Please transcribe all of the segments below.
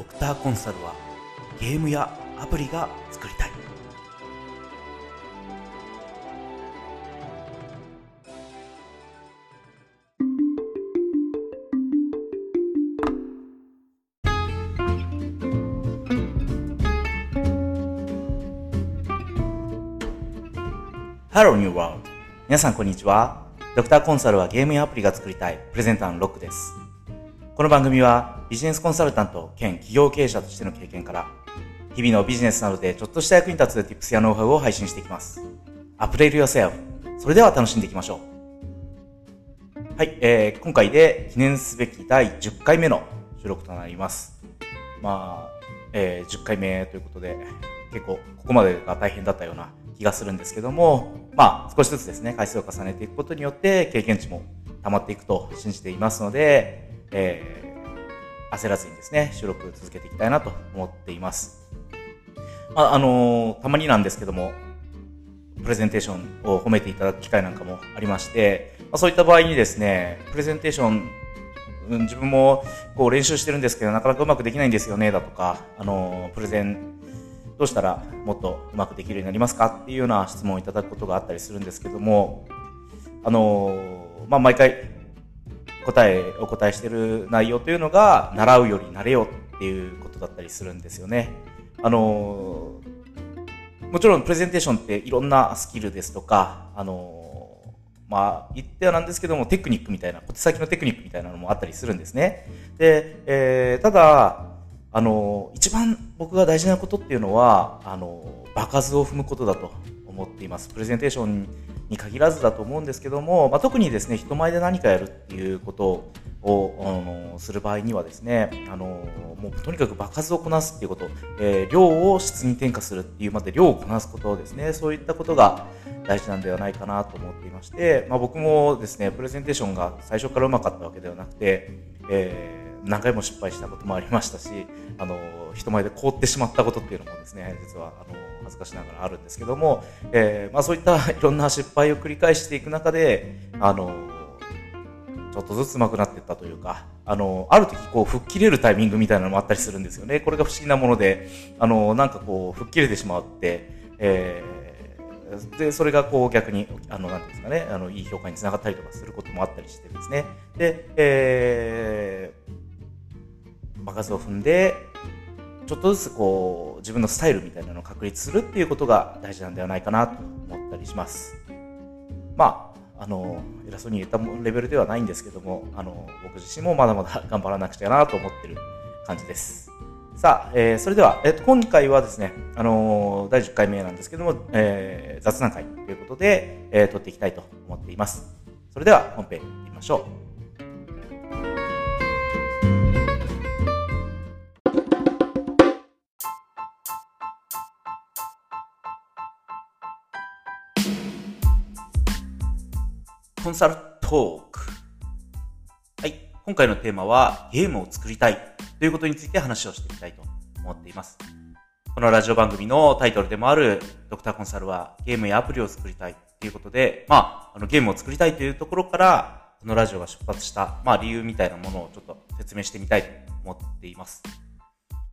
ドクターコンサルはゲームやアプリが作りたい。ハローニューワールド。皆さんこんにちは。ドクターコンサルはゲームやアプリが作りたい。プレゼンターのロックです。この番組はビジネスコンサルタント兼企業経営者としての経験から日々のビジネスなどでちょっとした役に立つ Tips やノウハウを配信していきます。アプデートヨセフそれでは楽しんでいきましょう。はい、えー、今回で記念すべき第10回目の収録となります。まあ、えー、10回目ということで結構ここまでが大変だったような気がするんですけども、まあ少しずつですね、回数を重ねていくことによって経験値も溜まっていくと信じていますので、えー、焦らずにですね、収録続けていきたいなと思っています。まあ、あのー、たまになんですけども、プレゼンテーションを褒めていただく機会なんかもありまして、まあ、そういった場合にですね、プレゼンテーション、うん、自分もこう練習してるんですけど、なかなかうまくできないんですよね、だとか、あの、プレゼンどうしたらもっとうまくできるようになりますか？っていうような質問をいただくことがあったりするんですけども、あのまあ、毎回答え、お答えしてる内容というのが、習うより慣れよっていうことだったりするんですよね。あのもちろんプレゼンテーションっていろんなスキルですとか、あのまあ、言ってはなんですけども、テクニックみたいな、小手先のテクニックみたいなのもあったりするんですね。で、えー、ただ、あの、一番僕が大事なことっていうのは、あの、場数を踏むことだと思っています。プレゼンテーションに限らずだと思うんですけども、まあ、特にですね、人前で何かやるっていうことを、あの、する場合にはですね、あの、もうとにかく場数をこなすっていうこと、えー、量を質に転化するっていうまで量をこなすことですね、そういったことが大事なんではないかなと思っていまして、まあ、僕もですね、プレゼンテーションが最初からうまかったわけではなくて、えー何回も失敗したこともありましたし、あの、人前で凍ってしまったことっていうのもですね、実は、あの、恥ずかしながらあるんですけども、えー、まあそういったいろんな失敗を繰り返していく中で、あの、ちょっとずつ上手くなっていったというか、あの、ある時こう、吹っ切れるタイミングみたいなのもあったりするんですよね。これが不思議なもので、あの、なんかこう、吹っ切れてしまって、えー、で、それがこう逆に、あの、なんですかね、あの、いい評価につながったりとかすることもあったりしてですね。で、えー、場数を踏んでちょっとずつこう自分のスタイルみたいなのを確立するっていうことが大事なんではないかなと思ったりします。まああの偉そうに言ったレベルではないんですけどもあの僕自身もまだまだ頑張らなくちゃなと思ってる感じです。さあ、えー、それでは、えー、と今回はですね、あのー、第10回目なんですけども、えー、雑談会ということで、えー、撮っていきたいと思っています。それでは本編いきましょう。コンサルトーク。はい。今回のテーマはゲームを作りたいということについて話をしていきたいと思っています。このラジオ番組のタイトルでもあるドクターコンサルはゲームやアプリを作りたいということで、まあ、あのゲームを作りたいというところから、このラジオが出発した、まあ理由みたいなものをちょっと説明してみたいと思っています。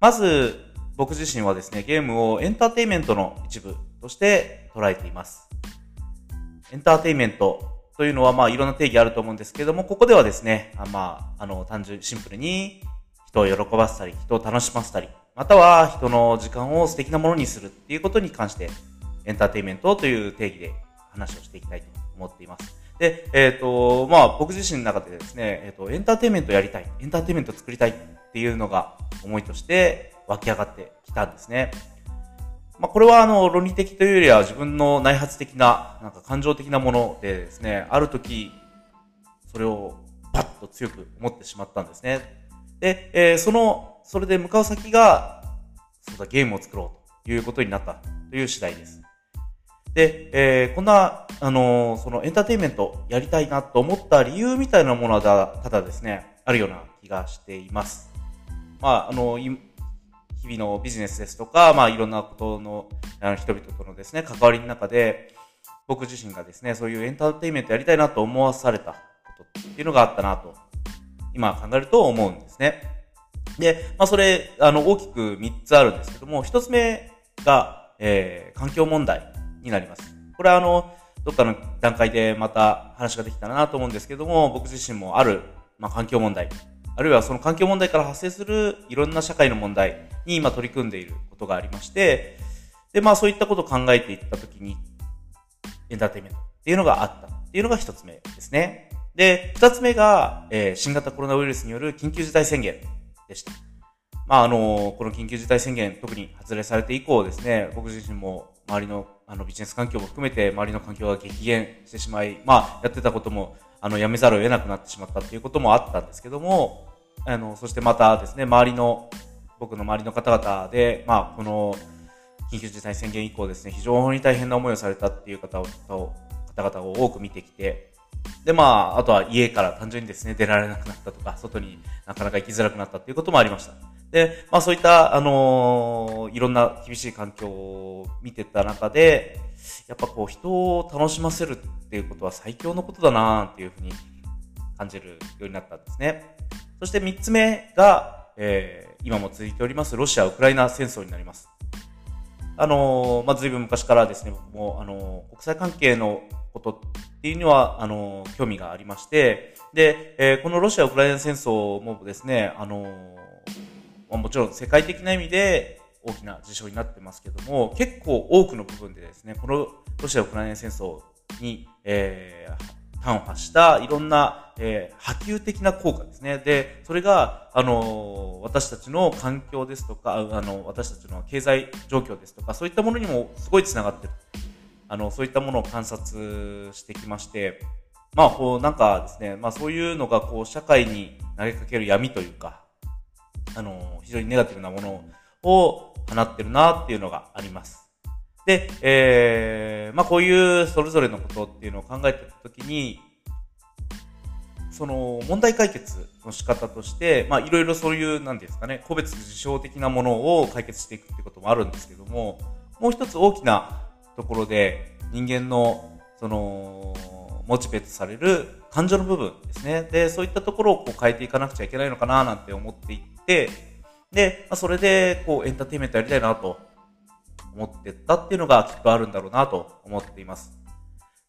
まず、僕自身はですね、ゲームをエンターテイメントの一部として捉えています。エンターテイメントというのは、まあ、いろんな定義あると思うんですけれども、ここではですね、あまあ、あの、単純、シンプルに、人を喜ばせたり、人を楽しませたり、または人の時間を素敵なものにするっていうことに関して、エンターテイメントという定義で話をしていきたいと思っています。で、えっ、ー、と、まあ、僕自身の中でですね、えっ、ー、と、エンターテイメントやりたい、エンターテイメント作りたいっていうのが思いとして湧き上がってきたんですね。まあ、これはあの論理的というよりは自分の内発的な、なんか感情的なものでですね、ある時、それをパッと強く思ってしまったんですね。で、えー、その、それで向かう先が、そうだ、ゲームを作ろうということになったという次第です。で、えー、こんな、あの、そのエンターテインメントやりたいなと思った理由みたいなものはただですね、あるような気がしています。まあ、あの、日々のビジネスですとか、まあ、いろんなことの、あの、人々とのですね、関わりの中で、僕自身がですね、そういうエンターテインメントやりたいなと思わされたことっていうのがあったなと、今考えると思うんですね。で、まあ、それ、あの、大きく3つあるんですけども、1つ目が、えー、環境問題になります。これはあの、どっかの段階でまた話ができたらなと思うんですけども、僕自身もある、まあ、環境問題、あるいはその環境問題から発生するいろんな社会の問題に今取り組んでいることがありまして、で、まあそういったことを考えていったときに、エンターテイメントっていうのがあったっていうのが一つ目ですね。で、二つ目が、えー、新型コロナウイルスによる緊急事態宣言でした。まああの、この緊急事態宣言特に発令されて以降ですね、僕自身も周りのあのビジネス環境も含めて周りの環境が激減してしまい、まあやってたこともあの、やめざるを得なくなってしまったっていうこともあったんですけども、あの、そしてまたですね、周りの、僕の周りの方々で、まあ、この、緊急事態宣言以降ですね、非常に大変な思いをされたっていう方を、方々を多く見てきて、で、まあ、あとは家から単純にですね、出られなくなったとか、外になかなか行きづらくなったっていうこともありました。で、まあそういった、あのー、いろんな厳しい環境を見てた中で、やっぱこう人を楽しませるっていうことは最強のことだなっていうふうに感じるようになったんですね。そして三つ目が、えー、今も続いておりますロシア・ウクライナ戦争になります。あのー、まあ、随分昔からですね、僕も、あのー、国際関係のことっていうのは、あのー、興味がありまして、で、えー、このロシア・ウクライナ戦争もですね、あのまあ、もちろん世界的な意味で、大きな事象になってますけども、結構多くの部分でですね、このロシア・ウクライナ戦争に、えー、端を発したいろんな、えー、波及的な効果ですね。で、それが、あの、私たちの環境ですとか、あの、私たちの経済状況ですとか、そういったものにもすごい繋がってる。あの、そういったものを観察してきまして、まあ、こう、なんかですね、まあそういうのが、こう、社会に投げかける闇というか、あの、非常にネガティブなものを放ってるなっていうのがあります。で、えー、まあこういうそれぞれのことっていうのを考えてたときに、その問題解決の仕方として、まあいろいろそういう、なんですかね、個別事象的なものを解決していくってこともあるんですけども、もう一つ大きなところで人間の、その、モチベートされる感情の部分ですね。で、そういったところをこう変えていかなくちゃいけないのかななんて思っていって、で、まあ、それで、こう、エンターテインメントやりたいなと思ってったっていうのがきっとあるんだろうなと思っています。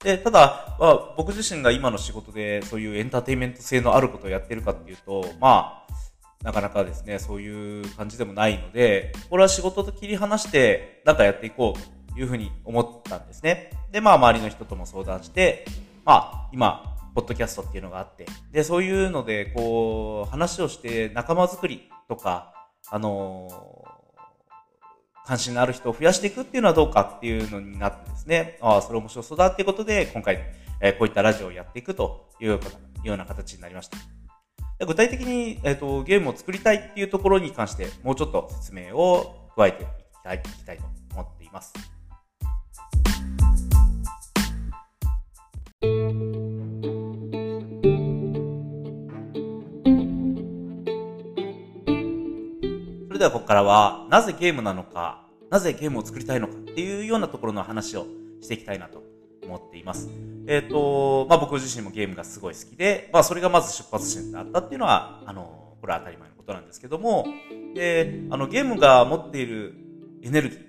で、ただ、まあ、僕自身が今の仕事でそういうエンターテインメント性のあることをやってるかっていうと、まあ、なかなかですね、そういう感じでもないので、これは仕事と切り離して、なんかやっていこうというふうに思ったんですね。で、まあ、周りの人とも相談して、まあ、今、ポッドキャストっていうのがあって、で、そういうので、こう、話をして仲間づくりとか、あの関心のある人を増やしていくっていうのはどうかっていうのになってですね、ああ、それ面白そうだっていうことで、今回、え、こういったラジオをやっていくというような形になりました。具体的に、えーと、ゲームを作りたいっていうところに関して、もうちょっと説明を加えていきたいいきたいと思っています。れではここからは、なぜゲームなのか、なぜゲームを作りたいのかっていうようなところの話をしていきたいなと思っています。えっ、ー、と、まあ、僕自身もゲームがすごい好きで、まあ、それがまず出発点であったっていうのは、あの、これは当たり前のことなんですけども、で、あの、ゲームが持っているエネルギー、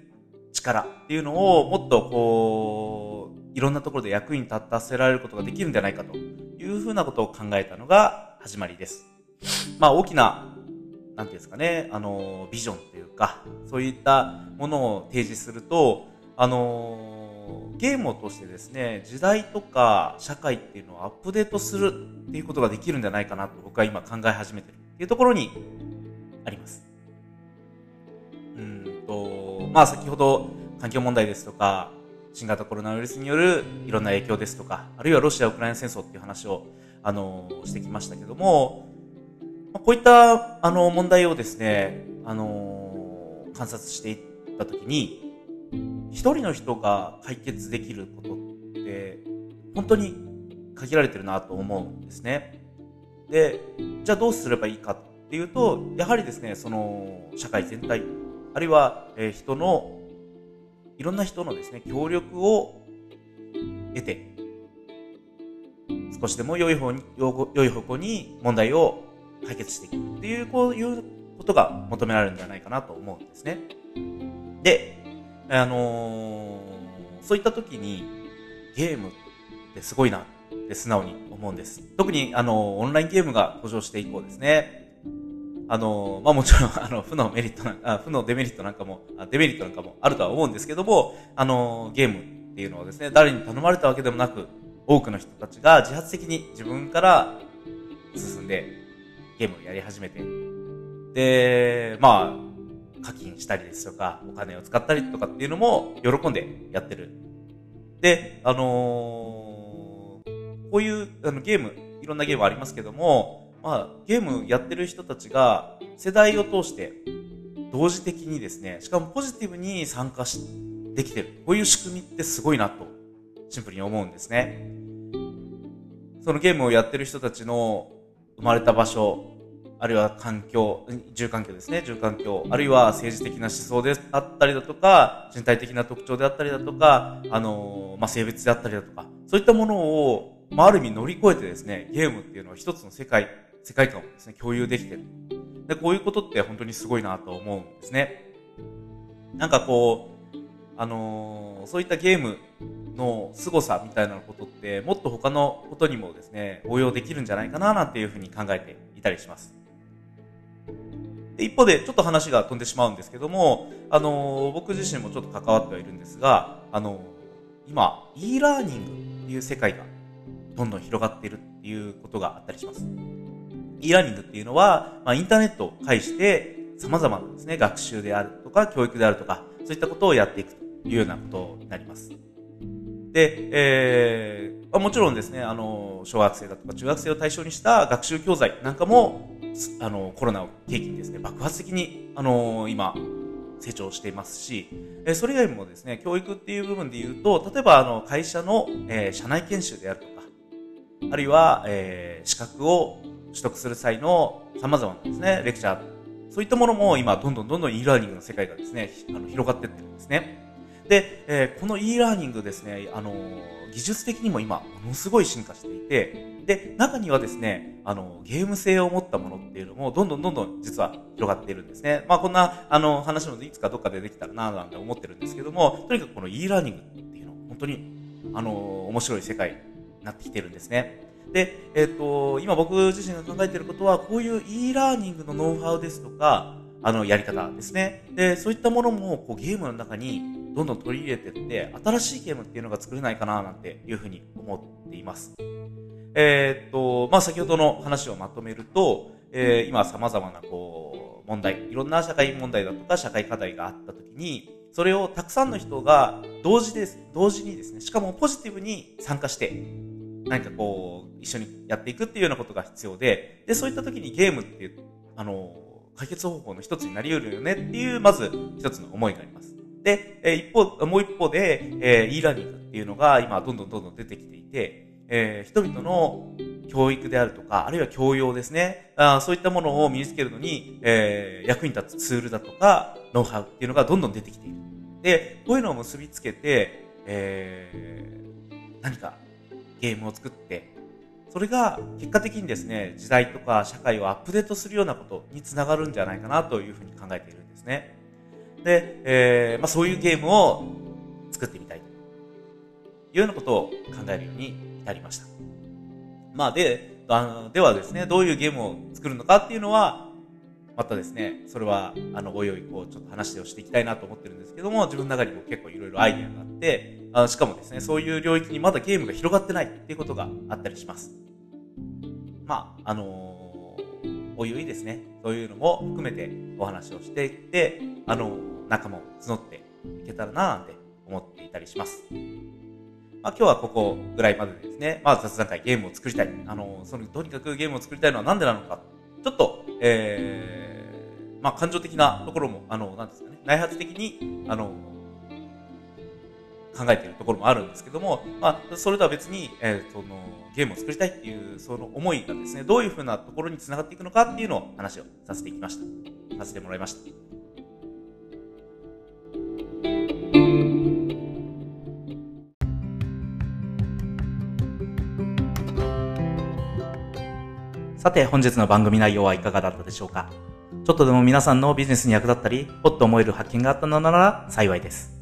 力っていうのをもっとこう、いろんなところで役に立たせられることができるんじゃないかというふうなことを考えたのが始まりです。まあ大きななんていうんですかね、あの、ビジョンっていうか、そういったものを提示すると、あの、ゲームを通してですね、時代とか社会っていうのをアップデートするっていうことができるんじゃないかなと僕は今考え始めてるっていうところにあります。うんと、まあ先ほど環境問題ですとか、新型コロナウイルスによるいろんな影響ですとか、あるいはロシア・ウクライナ戦争っていう話を、あの、してきましたけども、こういったあの問題をですね、あの観察していったときに、一人の人が解決できることって、本当に限られてるなと思うんですね。で、じゃあどうすればいいかっていうと、やはりですね、その社会全体、あるいは、え人の、いろんな人のですね、協力を得て、少しでも良い方に、良い方向に問題を解決していくっていう、こういうことが求められるんじゃないかなと思うんですね。で、あのー、そういった時にゲームってすごいなって素直に思うんです。特にあのオンラインゲームが登場して以降ですね。あの、まあ、もちろん、あの、負のメリットな、あ負のデメリットなんかも、デメリットなんかもあるとは思うんですけども、あの、ゲームっていうのはですね、誰に頼まれたわけでもなく、多くの人たちが自発的に自分から進んでゲームをやり始めて、で、まあ、課金したりですとか、お金を使ったりとかっていうのも喜んでやってる。で、あのー、こういうあのゲーム、いろんなゲームありますけども、まあ、ゲームやってる人たちが世代を通して同時的にですね、しかもポジティブに参加し、できてる。こういう仕組みってすごいなと、シンプルに思うんですね。そのゲームをやってる人たちの生まれた場所、あるいは環境、住環境ですね、住環境、あるいは政治的な思想であったりだとか、身体的な特徴であったりだとか、あのまあ、性別であったりだとか、そういったものを、まあ、ある意味乗り越えてですね、ゲームっていうのは一つの世界、世界観をですね、共有できてる。で、こういうことって本当にすごいなと思うんですね。なんかこう、あの、そういったゲームの凄さみたいなことってもっと他のことにもですね応用できるんじゃないかななんていうふうに考えていたりしますで一方でちょっと話が飛んでしまうんですけども、あのー、僕自身もちょっと関わってはいるんですが、あのー、今 e ラーニングっていう世界がどんどん広がっているっていうことがあったりします e ラーニングっていうのは、まあ、インターネットを介して様々なですね学習であるとか教育であるとかそういったことをやっていくというようなことになります。で、えー、もちろんですね、あの、小学生だとか中学生を対象にした学習教材なんかも、あの、コロナを契機にですね、爆発的に、あの、今、成長していますし、えそれ以外もですね、教育っていう部分で言うと、例えばあの会社の、えー、社内研修であるとか、あるいは、えー、資格を取得する際の様々なですね、レクチャー、そういったものも今、どんどんどんどん e ラーニングの世界がですね、あの広がっていってるんですね。で、えー、この e ラーニングですね、あのー、技術的にも今、ものすごい進化していて、で、中にはですね、あの、ゲーム性を持ったものっていうのも、どんどんどんどん実は広がっているんですね。まあ、こんな、あの、話もいつかどっかでできたらな、なんて思ってるんですけども、とにかくこの e ラーニングっていうのは、本当に、あの、面白い世界になってきてるんですね。で、えっ、ー、と、今僕自身が考えていることは、こういう e ラーニングのノウハウですとか、あの、やり方ですね。で、そういったものも、こう、ゲームの中にどんどん取り入れてって、新しいゲームっていうのが作れないかななんていうふうに思っています。えー、っと、まあ、先ほどの話をまとめると、えー、今様々なこう、問題、いろんな社会問題だとか社会課題があった時に、それをたくさんの人が同時です、同時にですね、しかもポジティブに参加して、何かこう、一緒にやっていくっていうようなことが必要で、で、そういった時にゲームっていう、あの、解決方法の一つになり得るよねっていう、まず一つの思いがあります。で、え一方、もう一方で、え e ラーニングっていうのが今どんどんどんどん出てきていて、えー、人々の教育であるとか、あるいは教養ですね。あそういったものを身につけるのに、えー、役に立つツールだとか、ノウハウっていうのがどんどん出てきている。で、こういうのを結びつけて、えー、何かゲームを作って、それが結果的にですね、時代とか社会をアップデートするようなことにつながるんじゃないかなというふうに考えているんですね。で、えー、まあ、そういうゲームを作ってみたいというようなことを考えるように至りました。まあ、で、あのではですね、どういうゲームを作るのかっていうのは、またですね、それは、あの、おいおい、こう、ちょっと話をしていきたいなと思ってるんですけども、自分の中にも結構いろいろアイディアがあって、あしかもですね、そういう領域にまだゲームが広がってないっていうことがあったりします。まあ、あのー、おいおいですね、そういうのも含めてお話をしていって、あの仲間を募っていけたらななんて思っていたりします。まあ、今日はここぐらいまでですね、まあ、雑談会ゲームを作りたい。あの、その、とにかくゲームを作りたいのはなんでなのか。ちょっと、えー、まあ、感情的なところも、あの、なんですかね、内発的に、あの、考えているところもあるんですけども、まあ、それとは別に、えー、その、ゲームを作りたいっていう、その思いがですね、どういうふうなところにつながっていくのかっていうのを話をさせていきました。させてもらいました。さて本日の番組内容はいかがだったでしょうか？ちょっとでも皆さんのビジネスに役立ったり、ほっと思える発見があったのなら幸いです。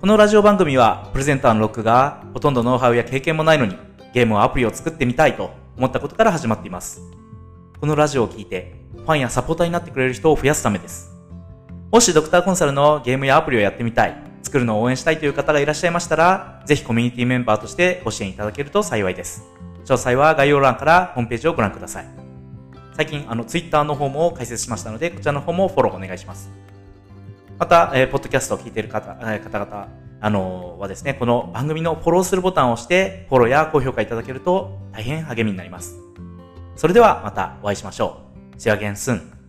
このラジオ番組は、プレゼンターのロックが、ほとんどノウハウや経験もないのに、ゲームをアプリを作ってみたいと思ったことから始まっています。このラジオを聞いて、ファンやサポーターになってくれる人を増やすためです。もしドクターコンサルのゲームやアプリをやってみたい、作るのを応援したいという方がいらっしゃいましたら、ぜひコミュニティメンバーとしてご支援いただけると幸いです。詳細は概要欄からホームページをご覧ください。最近、あの、ツイッターの方も開設しましたので、こちらの方もフォローお願いします。また、えー、ポッドキャストを聞いている方、えー、方々、あのー、はですね、この番組のフォローするボタンを押して、フォローや高評価いただけると大変励みになります。それではまたお会いしましょう。See you again soon.